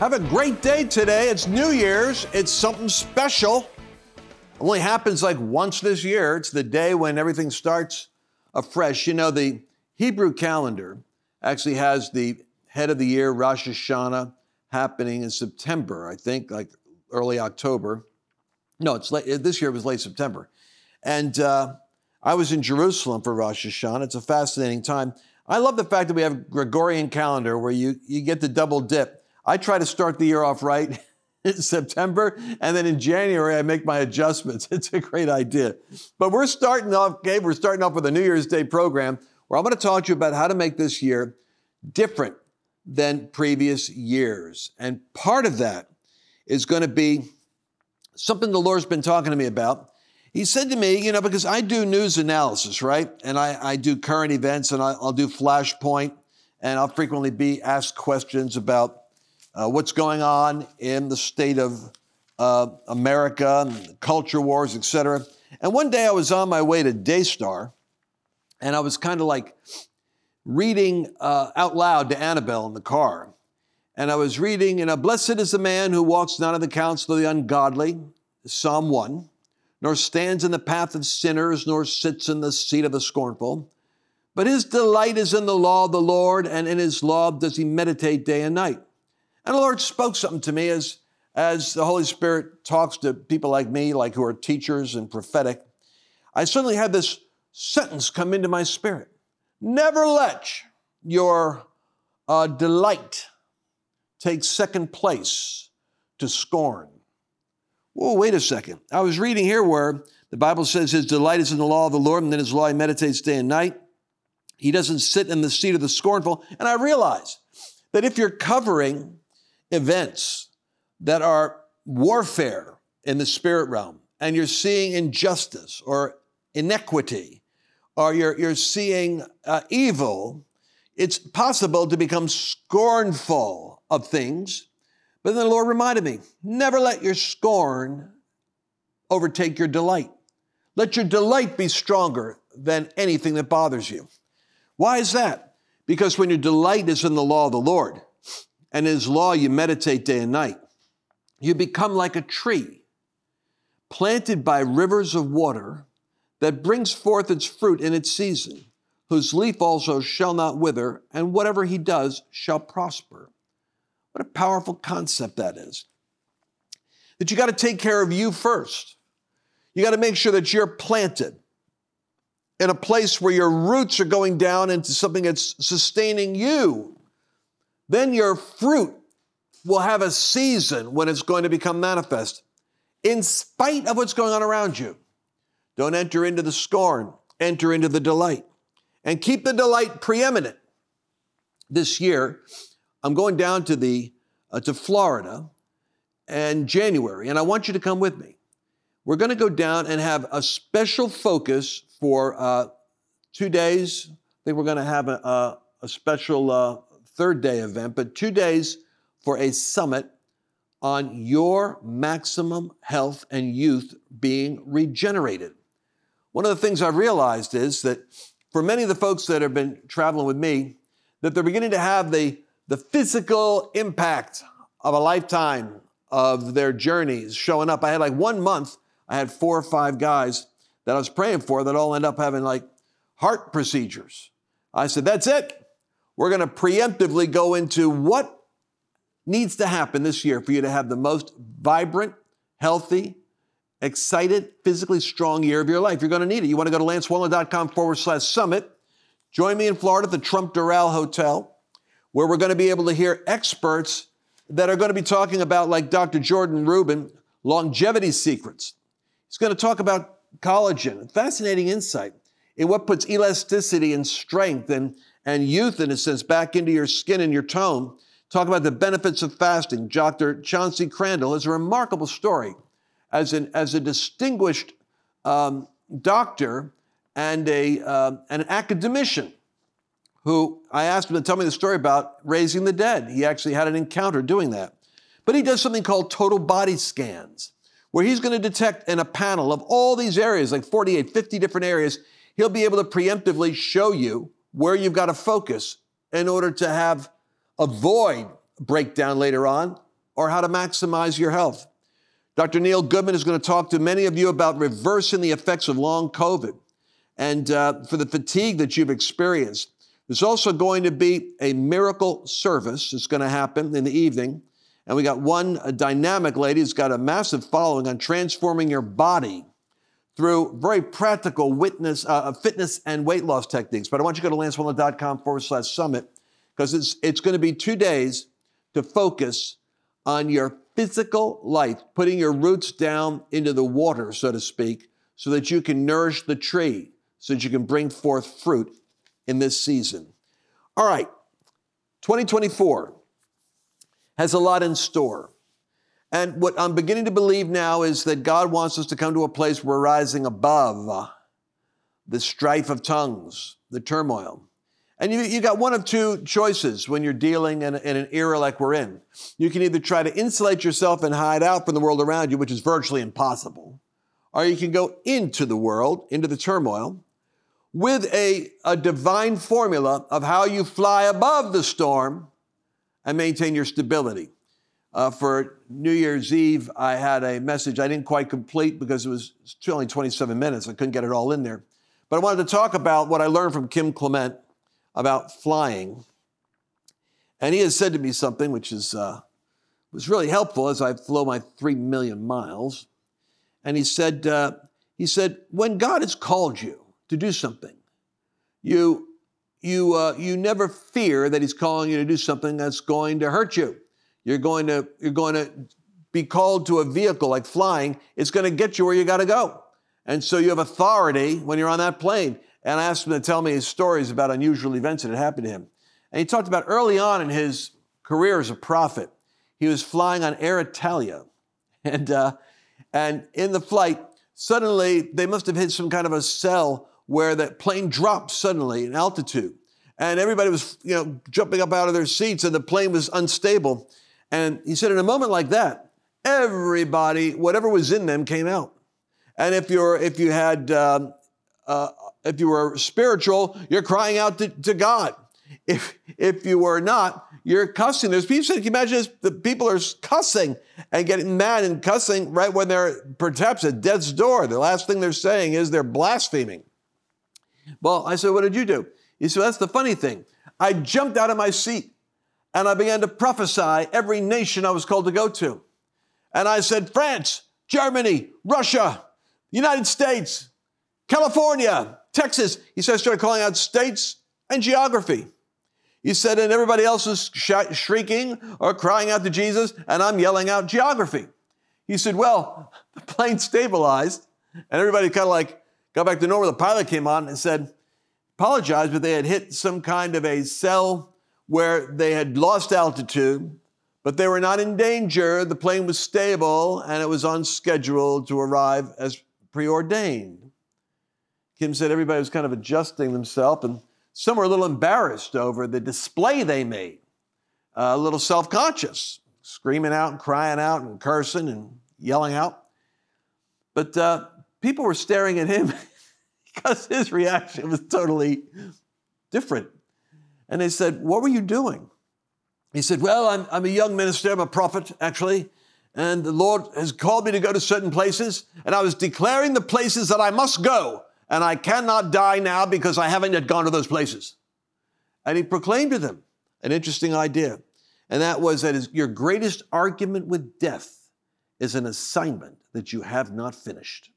Have a great day today. It's New Year's. It's something special. It Only happens like once this year. It's the day when everything starts afresh. You know, the Hebrew calendar actually has the head of the year, Rosh Hashanah, happening in September, I think, like early October. No, it's late. This year it was late September. And uh, I was in Jerusalem for Rosh Hashanah. It's a fascinating time. I love the fact that we have Gregorian calendar where you, you get the double dip. I try to start the year off right in September, and then in January, I make my adjustments. It's a great idea. But we're starting off, okay, we're starting off with a New Year's Day program where I'm going to talk to you about how to make this year different than previous years. And part of that is going to be something the Lord's been talking to me about. He said to me, you know, because I do news analysis, right? And I, I do current events and I, I'll do Flashpoint and I'll frequently be asked questions about uh, what's going on in the state of uh, America, culture wars, etc. And one day I was on my way to Daystar, and I was kind of like reading uh, out loud to Annabelle in the car. And I was reading, you know, blessed is the man who walks not in the counsel of the ungodly, Psalm 1, nor stands in the path of sinners, nor sits in the seat of the scornful. But his delight is in the law of the Lord, and in his law does he meditate day and night. And the Lord spoke something to me as, as the Holy Spirit talks to people like me, like who are teachers and prophetic. I suddenly had this sentence come into my spirit. Never let your uh, delight take second place to scorn. Whoa, wait a second. I was reading here where the Bible says his delight is in the law of the Lord, and then his law he meditates day and night. He doesn't sit in the seat of the scornful. And I realize that if you're covering events that are warfare in the spirit realm, and you're seeing injustice or inequity, or you're, you're seeing uh, evil, it's possible to become scornful of things. But then the Lord reminded me never let your scorn overtake your delight. Let your delight be stronger than anything that bothers you. Why is that? Because when your delight is in the law of the Lord, and his law you meditate day and night. You become like a tree planted by rivers of water that brings forth its fruit in its season, whose leaf also shall not wither, and whatever he does shall prosper. What a powerful concept that is. That you got to take care of you first. You got to make sure that you're planted in a place where your roots are going down into something that's sustaining you then your fruit will have a season when it's going to become manifest, in spite of what's going on around you. Don't enter into the scorn, enter into the delight, and keep the delight preeminent. This year, I'm going down to the uh, to Florida in January, and I want you to come with me. We're going to go down and have a special focus for uh, two days. I think we're going to have a, a, a special uh, third day event, but two days for a summit on your maximum health and youth being regenerated. One of the things I've realized is that for many of the folks that have been traveling with me, that they're beginning to have the, the physical impact of a lifetime of their journeys showing up. I had like one month, I had four or five guys that I was praying for that all end up having like heart procedures. I said, that's it we're going to preemptively go into what needs to happen this year for you to have the most vibrant, healthy, excited, physically strong year of your life. You're going to need it. You want to go to lancewallnau.com forward slash summit. Join me in Florida at the Trump Doral Hotel, where we're going to be able to hear experts that are going to be talking about, like Dr. Jordan Rubin, longevity secrets. He's going to talk about collagen, fascinating insight in what puts elasticity and strength and and youth, in a sense, back into your skin and your tone. Talk about the benefits of fasting. Dr. Chauncey Crandall has a remarkable story as an, as a distinguished um, doctor and a, uh, an academician who I asked him to tell me the story about raising the dead. He actually had an encounter doing that. But he does something called total body scans, where he's going to detect in a panel of all these areas, like 48, 50 different areas, he'll be able to preemptively show you where you've got to focus in order to have avoid breakdown later on or how to maximize your health. Dr. Neil Goodman is going to talk to many of you about reversing the effects of long COVID and uh, for the fatigue that you've experienced. There's also going to be a miracle service that's going to happen in the evening. And we got one dynamic lady who's got a massive following on transforming your body through very practical witness, uh, fitness and weight loss techniques. But I want you to go to lancewallnau.com forward slash summit because it's, it's going to be two days to focus on your physical life, putting your roots down into the water, so to speak, so that you can nourish the tree, so that you can bring forth fruit in this season. All right, 2024 has a lot in store. And what I'm beginning to believe now is that God wants us to come to a place where we're rising above the strife of tongues, the turmoil. And you, you got one of two choices when you're dealing in, in an era like we're in. You can either try to insulate yourself and hide out from the world around you, which is virtually impossible, or you can go into the world, into the turmoil, with a, a divine formula of how you fly above the storm and maintain your stability. Uh, for New Year's Eve, I had a message I didn't quite complete because it was only 27 minutes. I couldn't get it all in there. But I wanted to talk about what I learned from Kim Clement about flying. And he has said to me something which is, uh, was really helpful as I flew my three million miles. And he said, uh, he said, when God has called you to do something, you, you, uh, you never fear that he's calling you to do something that's going to hurt you. You're going to, you're going to be called to a vehicle like flying. It's going to get you where you got to go. And so you have authority when you're on that plane and I asked him to tell me his stories about unusual events that had happened to him. And he talked about early on in his career as a prophet, he was flying on Air Italia. And, uh, and in the flight, suddenly they must have hit some kind of a cell where the plane dropped suddenly in altitude. And everybody was, you know, jumping up out of their seats and the plane was unstable. And he said, in a moment like that, everybody, whatever was in them came out. And if you're, if you had um, uh, if you were spiritual, you're crying out to, to God. If, if you were not, you're cussing. There's people, can you imagine this? The people are cussing and getting mad and cussing right when they're perhaps at death's door. The last thing they're saying is they're blaspheming. Well, I said, what did you do? He said, that's the funny thing. I jumped out of my seat and I began to prophesy every nation I was called to go to. And I said, France, Germany, Russia, United States, California, Texas. He said, I started calling out states and geography. He said, and everybody else is sh- shrieking or crying out to Jesus, and I'm yelling out geography. He said, well, the plane stabilized, and everybody kind of like got back to normal. The pilot came on and said, apologized, but they had hit some kind of a cell where they had lost altitude, but they were not in danger. The plane was stable, and it was on schedule to arrive as preordained. Kim said everybody was kind of adjusting themselves, and some were a little embarrassed over the display they made, uh, a little self conscious, screaming out and crying out and cursing and yelling out. But uh, people were staring at him because his reaction was totally different. And they said, What were you doing? He said, Well, I'm, I'm a young minister, I'm a prophet, actually. And the Lord has called me to go to certain places, and I was declaring the places that I must go and I cannot die now because I haven't yet gone to those places. And he proclaimed to them an interesting idea, and that was that your greatest argument with death is an assignment that you have not finished.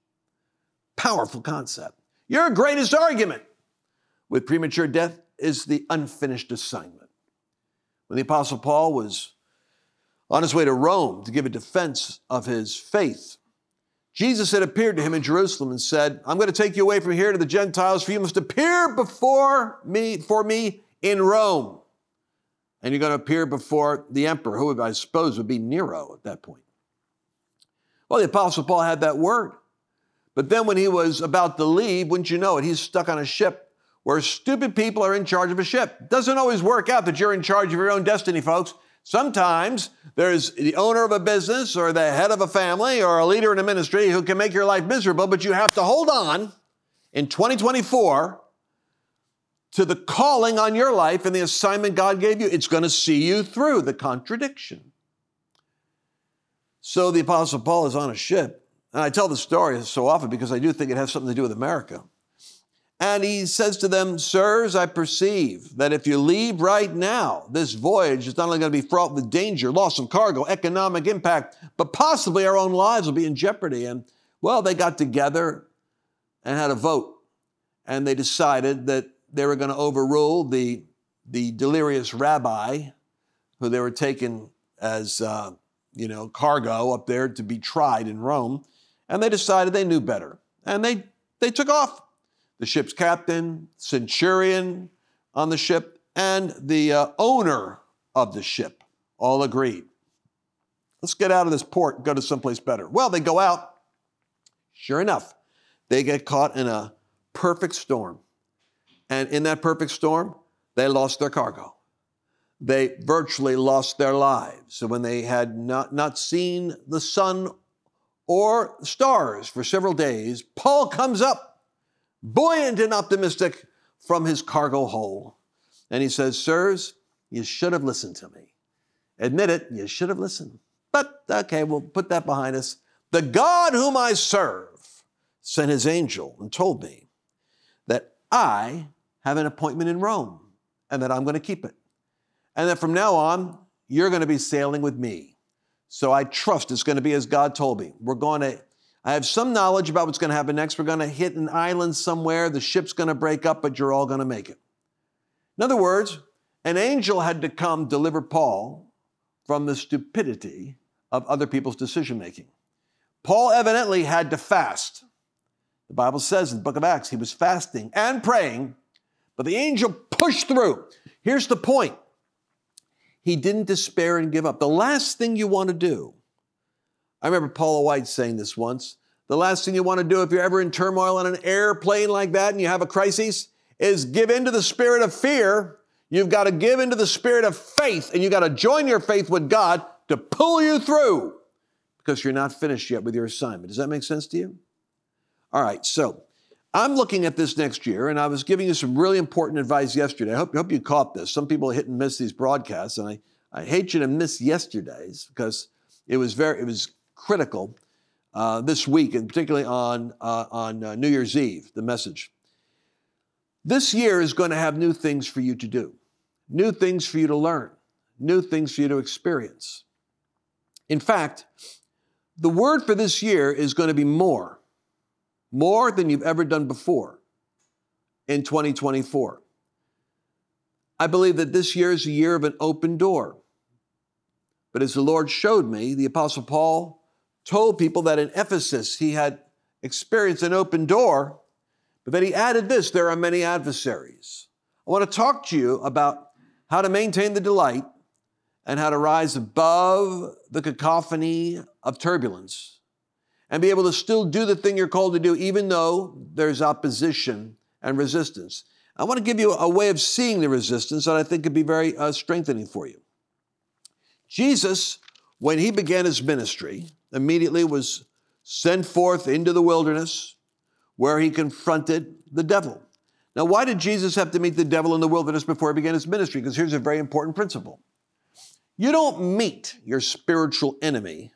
Powerful concept. Your greatest argument with premature death is the unfinished assignment. When the Apostle Paul was on his way to Rome to give a defense of his faith, Jesus had appeared to him in Jerusalem and said, I'm going to take you away from here to the Gentiles, for you must appear before me, for me in Rome. And you're going to appear before the emperor, who I suppose would be Nero at that point. Well, the Apostle Paul had that word. But then when he was about to leave, wouldn't you know it, he's stuck on a ship where stupid people are in charge of a ship. Doesn't always work out that you're in charge of your own destiny, folks. Sometimes there's the owner of a business or the head of a family or a leader in a ministry who can make your life miserable, but you have to hold on in 2024 to the calling on your life and the assignment God gave you. It's going to see you through the contradiction. So the Apostle Paul is on a ship. And I tell the story so often because I do think it has something to do with America. And he says to them, Sirs, I perceive that if you leave right now, this voyage is not only going to be fraught with danger, loss of cargo, economic impact, but possibly our own lives will be in jeopardy. And well, they got together and had a vote. And they decided that they were going to overrule the, the delirious rabbi who they were taking as, uh, you know, cargo up there to be tried in Rome. And they decided they knew better. And they, they took off the ship's captain, centurion on the ship, and the uh, owner of the ship all agreed. Let's get out of this port and go to someplace better. Well, they go out. Sure enough, they get caught in a perfect storm. And in that perfect storm, they lost their cargo. They virtually lost their lives. So when they had not, not seen the sun or stars for several days, Paul comes up buoyant and optimistic from his cargo hold. And he says, Sirs, you should have listened to me. Admit it, you should have listened. But okay, we'll put that behind us. The God whom I serve sent his angel and told me that I have an appointment in Rome and that I'm going to keep it. And that from now on, you're going to be sailing with me. So I trust it's going to be as God told me. We're going to I have some knowledge about what's going to happen next. We're going to hit an island somewhere. The ship's going to break up, but you're all going to make it. In other words, an angel had to come deliver Paul from the stupidity of other people's decision making. Paul evidently had to fast. The Bible says in the book of Acts he was fasting and praying, but the angel pushed through. Here's the point he didn't despair and give up. The last thing you want to do I remember Paula White saying this once. The last thing you want to do if you're ever in turmoil on an airplane like that and you have a crisis is give into the spirit of fear. You've got to give into the spirit of faith and you've got to join your faith with God to pull you through because you're not finished yet with your assignment. Does that make sense to you? All right, so I'm looking at this next year, and I was giving you some really important advice yesterday. I hope, I hope you caught this. Some people hit and miss these broadcasts, and I, I hate you to miss yesterday's because it was very, it was critical uh, this week, and particularly on, uh, on uh, New Year's Eve, the message. This year is going to have new things for you to do, new things for you to learn, new things for you to experience. In fact, the word for this year is going to be more, more than you've ever done before in 2024. I believe that this year is a year of an open door. But as the Lord showed me, the Apostle Paul told people that in Ephesus he had experienced an open door, but then he added this there are many adversaries. I want to talk to you about how to maintain the delight and how to rise above the cacophony of turbulence and be able to still do the thing you're called to do, even though there's opposition and resistance. I want to give you a way of seeing the resistance that I think could be very uh, strengthening for you. Jesus, when he began his ministry, immediately was sent forth into the wilderness where he confronted the devil. Now, why did Jesus have to meet the devil in the wilderness before he began his ministry? Because here's a very important principle you don't meet your spiritual enemy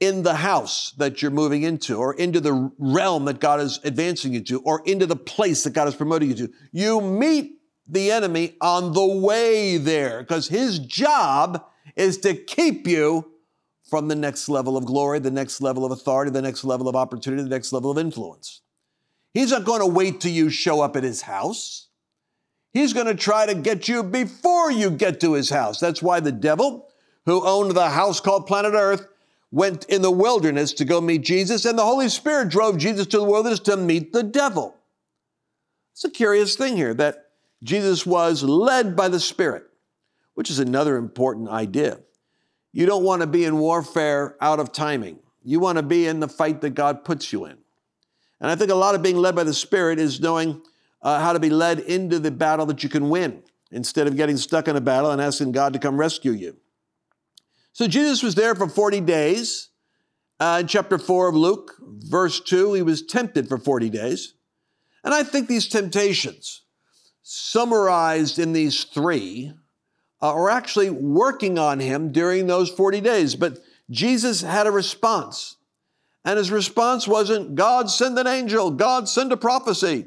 in the house that you're moving into, or into the realm that God is advancing you to, or into the place that God is promoting you to. You meet the enemy on the way there because his job is to keep you from the next level of glory, the next level of authority, the next level of opportunity, the next level of influence. He's not going to wait till you show up at his house. He's going to try to get you before you get to his house. That's why the devil, who owned the house called planet Earth, went in the wilderness to go meet Jesus, and the Holy Spirit drove Jesus to the wilderness to meet the devil. It's a curious thing here that Jesus was led by the Spirit, which is another important idea. You don't want to be in warfare out of timing. You want to be in the fight that God puts you in. And I think a lot of being led by the Spirit is knowing uh, how to be led into the battle that you can win instead of getting stuck in a battle and asking God to come rescue you. So Jesus was there for 40 days. Uh, in chapter 4 of Luke, verse 2, he was tempted for 40 days. And I think these temptations, summarized in these three, uh, are actually working on him during those 40 days. But Jesus had a response. And his response wasn't, God send an angel, God send a prophecy.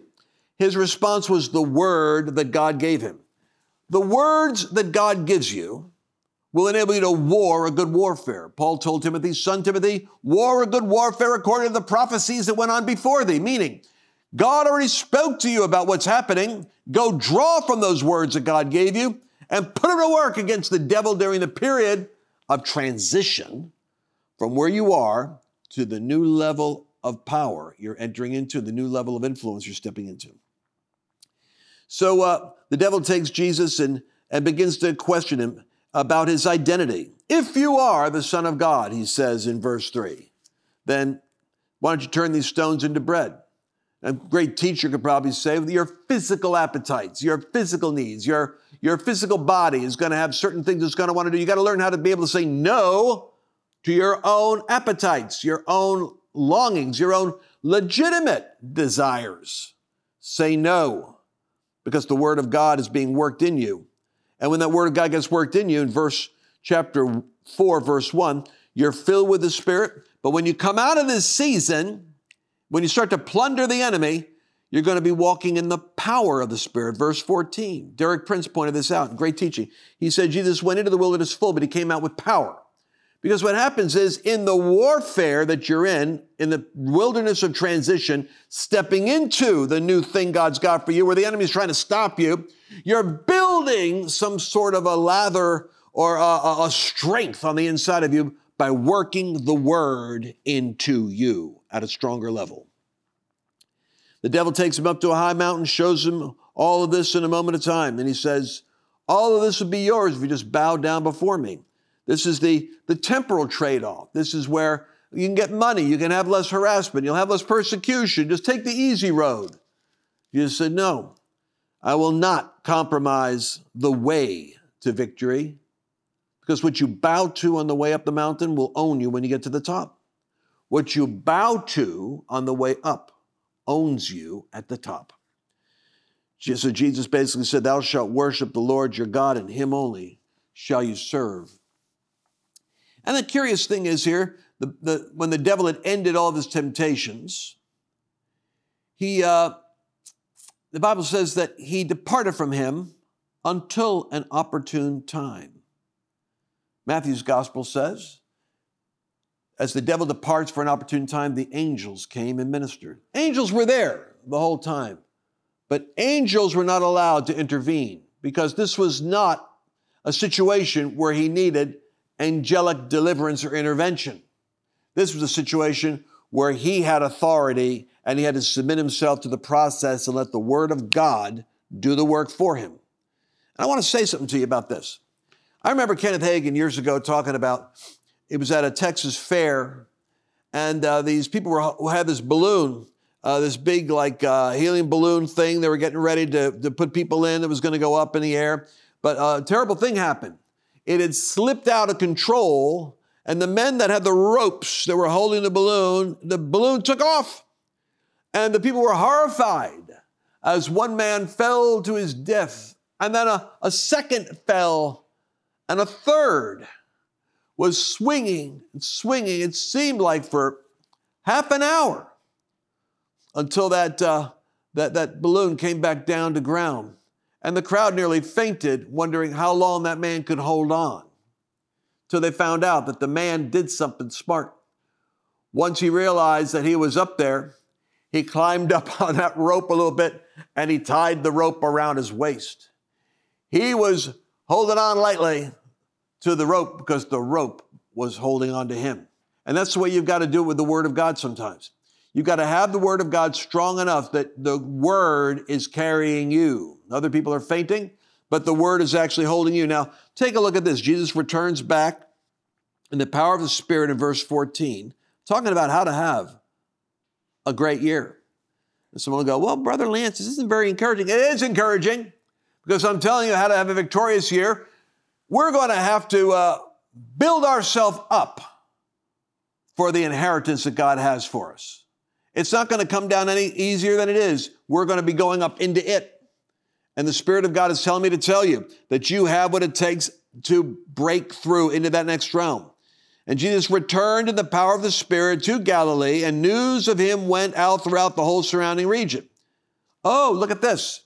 His response was the word that God gave him. The words that God gives you will enable you to war a good warfare. Paul told Timothy, son Timothy, war a good warfare according to the prophecies that went on before thee, meaning God already spoke to you about what's happening. Go draw from those words that God gave you and put them to work against the devil during the period of transition from where you are to the new level of power you're entering into, the new level of influence you're stepping into. So uh, the devil takes Jesus and, and begins to question him about his identity. If you are the Son of God, he says in verse 3, then why don't you turn these stones into bread? A great teacher could probably say your physical appetites, your physical needs, your, your physical body is going to have certain things it's going to want to do. You got to learn how to be able to say no to your own appetites, your own longings, your own legitimate desires. Say no because the word of God is being worked in you. And when that word of God gets worked in you, in verse chapter 4, verse 1, you're filled with the Spirit. But when you come out of this season, when you start to plunder the enemy, you're going to be walking in the power of the Spirit. Verse 14. Derek Prince pointed this out. Great teaching. He said Jesus went into the wilderness full, but he came out with power. Because what happens is in the warfare that you're in, in the wilderness of transition, stepping into the new thing God's got for you, where the enemy's trying to stop you, you're building some sort of a lather or a, a strength on the inside of you by working the word into you at a stronger level. The devil takes him up to a high mountain, shows him all of this in a moment of time. and he says, All of this will be yours if you just bow down before me. This is the, the temporal trade off. This is where you can get money, you can have less harassment, you'll have less persecution. Just take the easy road. Jesus said, No, I will not compromise the way to victory because what you bow to on the way up the mountain will own you when you get to the top. What you bow to on the way up owns you at the top. So Jesus basically said, Thou shalt worship the Lord your God, and him only shall you serve. And the curious thing is here, the, the, when the devil had ended all of his temptations, he, uh, the Bible says that he departed from him until an opportune time. Matthew's gospel says, as the devil departs for an opportune time, the angels came and ministered. Angels were there the whole time, but angels were not allowed to intervene because this was not a situation where he needed angelic deliverance or intervention. This was a situation where he had authority and he had to submit himself to the process and let the Word of God do the work for him. And I want to say something to you about this. I remember Kenneth Hagin years ago talking about it was at a Texas fair, and uh, these people were, who had this balloon, uh, this big like uh, helium balloon thing. They were getting ready to, to put people in that was going to go up in the air. But uh, a terrible thing happened it had slipped out of control, and the men that had the ropes that were holding the balloon, the balloon took off. And the people were horrified as one man fell to his death, and then a, a second fell, and a third was swinging and swinging. It seemed like for half an hour until that, uh, that, that balloon came back down to ground. And the crowd nearly fainted, wondering how long that man could hold on. Till they found out that the man did something smart. Once he realized that he was up there, he climbed up on that rope a little bit and he tied the rope around his waist. He was holding on lightly to the rope because the rope was holding on to him. And that's the way you've got to do it with the Word of God sometimes. You've got to have the Word of God strong enough that the Word is carrying you. Other people are fainting, but the Word is actually holding you. Now, take a look at this. Jesus returns back in the power of the Spirit in verse 14, talking about how to have a great year. And someone will go, Well, Brother Lance, this isn't very encouraging. It is encouraging because I'm telling you how to have a victorious year. We're going to have to uh, build ourselves up for the inheritance that God has for us. It's not going to come down any easier than it is. We're going to be going up into it. And the Spirit of God is telling me to tell you that you have what it takes to break through into that next realm. And Jesus returned in the power of the Spirit to Galilee, and news of him went out throughout the whole surrounding region. Oh, look at this.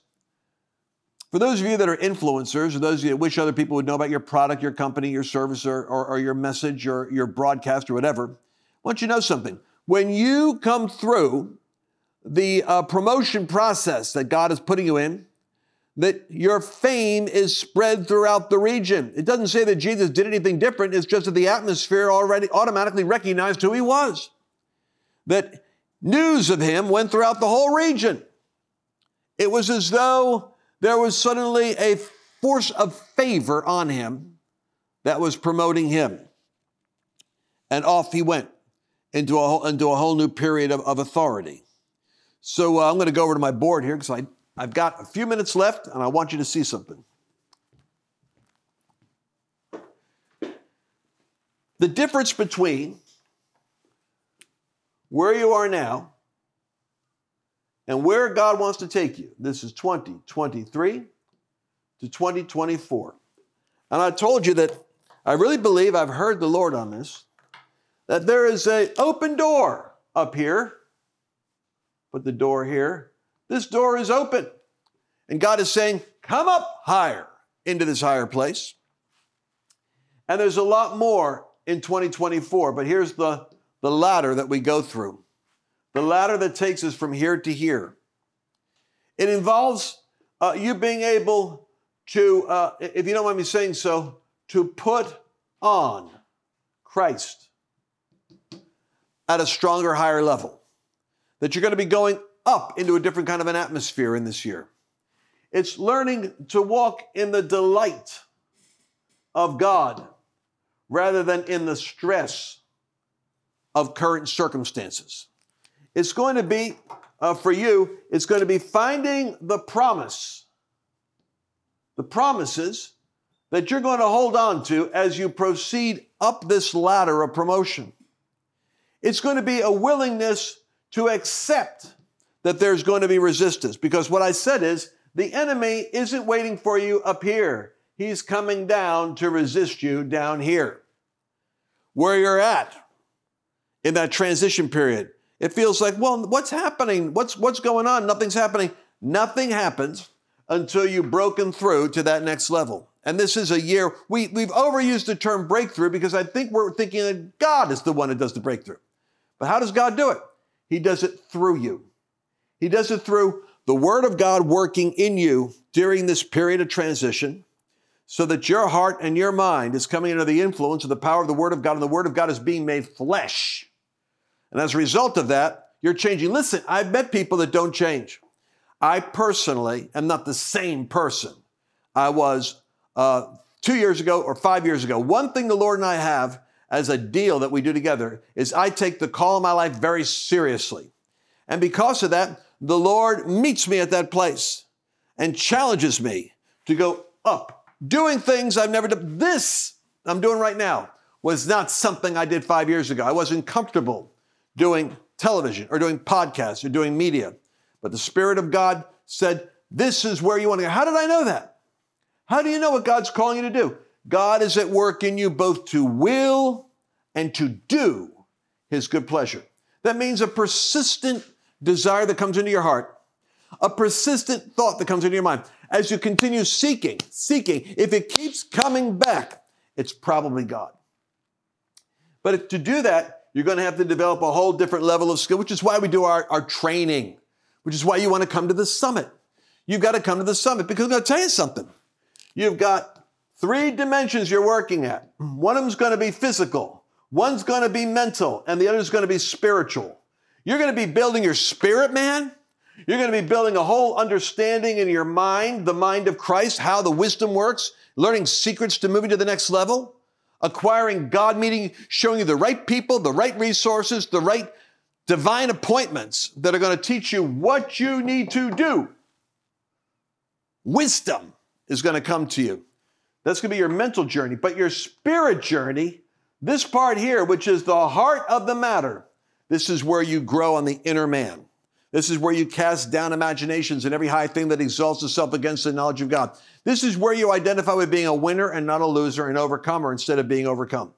For those of you that are influencers, or those of you that wish other people would know about your product, your company, your service, or, or, or your message, or your broadcast, or whatever, I want you to know something. When you come through the uh, promotion process that God is putting you in, that your fame is spread throughout the region. It doesn't say that Jesus did anything different, it's just that the atmosphere already automatically recognized who he was. That news of him went throughout the whole region. It was as though there was suddenly a force of favor on him that was promoting him. And off he went into a whole, into a whole new period of, of authority. So uh, I'm going to go over to my board here because I've got a few minutes left and I want you to see something. The difference between where you are now and where God wants to take you. This is 2023 to 2024. And I told you that I really believe I've heard the Lord on this that there is an open door up here. Put the door here. This door is open. And God is saying, Come up higher into this higher place. And there's a lot more in 2024, but here's the, the ladder that we go through the ladder that takes us from here to here. It involves uh, you being able to, uh, if you don't mind me saying so, to put on Christ at a stronger, higher level. That you're going to be going up into a different kind of an atmosphere in this year. It's learning to walk in the delight of God rather than in the stress of current circumstances. It's going to be, uh, for you, it's going to be finding the promise, the promises that you're going to hold on to as you proceed up this ladder of promotion. It's going to be a willingness to accept that there's going to be resistance because what I said is the enemy isn't waiting for you up here. He's coming down to resist you down here. Where you're at in that transition period, it feels like, well, what's happening? What's, what's going on? Nothing's happening. Nothing happens until you've broken through to that next level. And this is a year, we, we've overused the term breakthrough because I think we're thinking that God is the one that does the breakthrough. But how does God do it? He does it through you. He does it through the Word of God working in you during this period of transition so that your heart and your mind is coming under the influence of the power of the Word of God, and the Word of God is being made flesh and as a result of that, you're changing. Listen, I've met people that don't change. I personally am not the same person I was uh, two years ago or five years ago. One thing the Lord and I have as a deal that we do together is I take the call of my life very seriously. And because of that, the Lord meets me at that place and challenges me to go up, doing things I've never done. This I'm doing right now was not something I did five years ago. I wasn't comfortable doing television or doing podcasts or doing media. But the Spirit of God said, This is where you want to go. How did I know that? How do you know what God's calling you to do? God is at work in you both to will and to do His good pleasure. That means a persistent desire that comes into your heart, a persistent thought that comes into your mind. As you continue seeking, seeking, if it keeps coming back, it's probably God. But to do that, you're going to have to develop a whole different level of skill, which is why we do our, our training, which is why you want to come to the summit. You've got to come to the summit because I'm going to tell you something. You've got three dimensions you're working at. One of them's going to be physical, one's going to be mental, and the other is going to be spiritual. You're going to be building your spirit, man. You're going to be building a whole understanding in your mind, the mind of Christ, how the wisdom works, learning secrets to moving to the next level acquiring God meeting, showing you the right people, the right resources, the right divine appointments that are going to teach you what you need to do. Wisdom is going to come to you. That's going to be your mental journey, but your spirit journey, this part here, which is the heart of the matter, this is where you grow on the inner man. This is where you cast down imaginations and every high thing that exalts itself against the knowledge of God. This is where you identify with being a winner and not a loser, an overcomer instead of being overcome.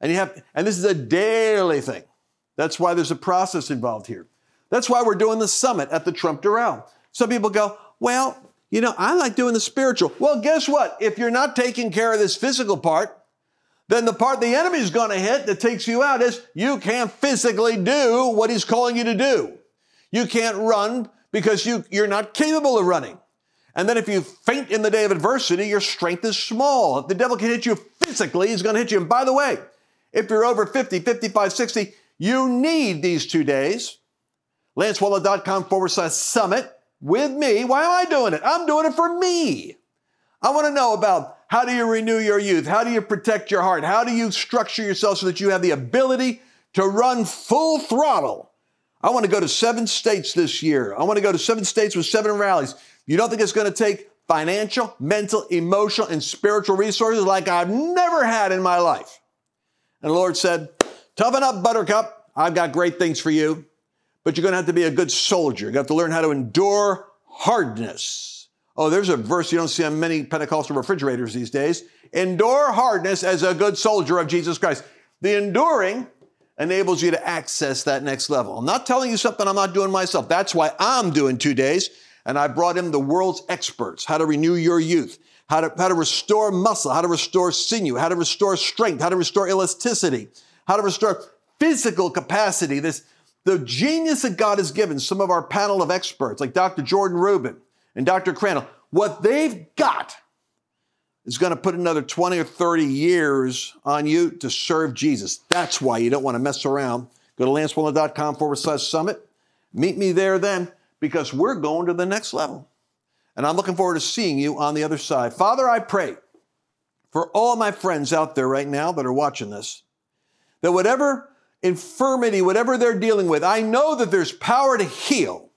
And you have, and this is a daily thing. That's why there's a process involved here. That's why we're doing the summit at the Trump Doral. Some people go, well, you know, I like doing the spiritual. Well, guess what? If you're not taking care of this physical part, then the part the enemy's going to hit that takes you out is you can't physically do what he's calling you to do. You can't run because you, you're not capable of running. And then if you faint in the day of adversity, your strength is small. If the devil can hit you physically, he's going to hit you. And by the way, if you're over 50, 55, 60, you need these two days. LanceWallnau.com forward slash summit with me. Why am I doing it? I'm doing it for me. I want to know about how do you renew your youth? How do you protect your heart? How do you structure yourself so that you have the ability to run full throttle? I want to go to seven states this year. I want to go to seven states with seven rallies. You don't think it's going to take financial, mental, emotional, and spiritual resources like I've never had in my life? And the Lord said, Toughen up, Buttercup. I've got great things for you, but you're going to have to be a good soldier. You have to learn how to endure hardness. Oh, there's a verse you don't see on many Pentecostal refrigerators these days. Endure hardness as a good soldier of Jesus Christ. The enduring enables you to access that next level. I'm not telling you something I'm not doing myself. That's why I'm doing two days. And I brought in the world's experts how to renew your youth, how to, how to restore muscle, how to restore sinew, how to restore strength, how to restore elasticity, how to restore physical capacity. This, the genius that God has given some of our panel of experts, like Dr. Jordan Rubin and Dr. Crandall, what they've got is going to put another 20 or 30 years on you to serve Jesus. That's why you don't want to mess around. Go to lancewallnau.com forward slash summit. Meet me there then because we're going to the next level. And I'm looking forward to seeing you on the other side. Father, I pray for all my friends out there right now that are watching this that whatever infirmity, whatever they're dealing with, I know that there's power to heal.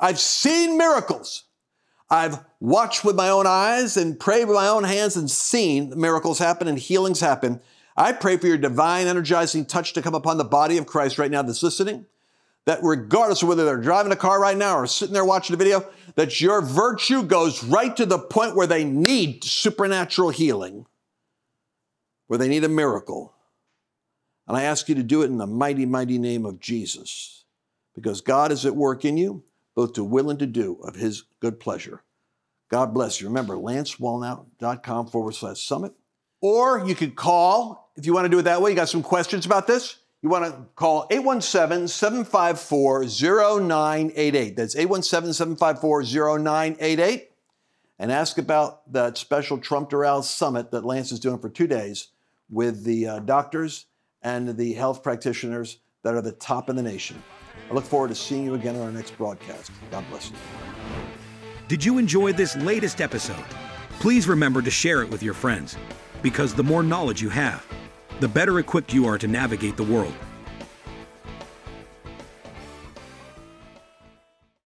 I've seen miracles. I've watched with my own eyes and prayed with my own hands and seen miracles happen and healings happen. I pray for your divine energizing touch to come upon the body of Christ right now that's listening. That regardless of whether they're driving a car right now or sitting there watching a video, that your virtue goes right to the point where they need supernatural healing, where they need a miracle. And I ask you to do it in the mighty, mighty name of Jesus, because God is at work in you, both to will and to do of his good pleasure. God bless you. Remember, lancewallnau.com forward slash summit. Or you could call, if you want to do it that way, you got some questions about this, you want to call 817 754 0988. That's 817 754 0988 and ask about that special Trump Doral summit that Lance is doing for two days with the uh, doctors and the health practitioners that are the top in the nation. I look forward to seeing you again on our next broadcast. God bless you. Did you enjoy this latest episode? Please remember to share it with your friends because the more knowledge you have, the better equipped you are to navigate the world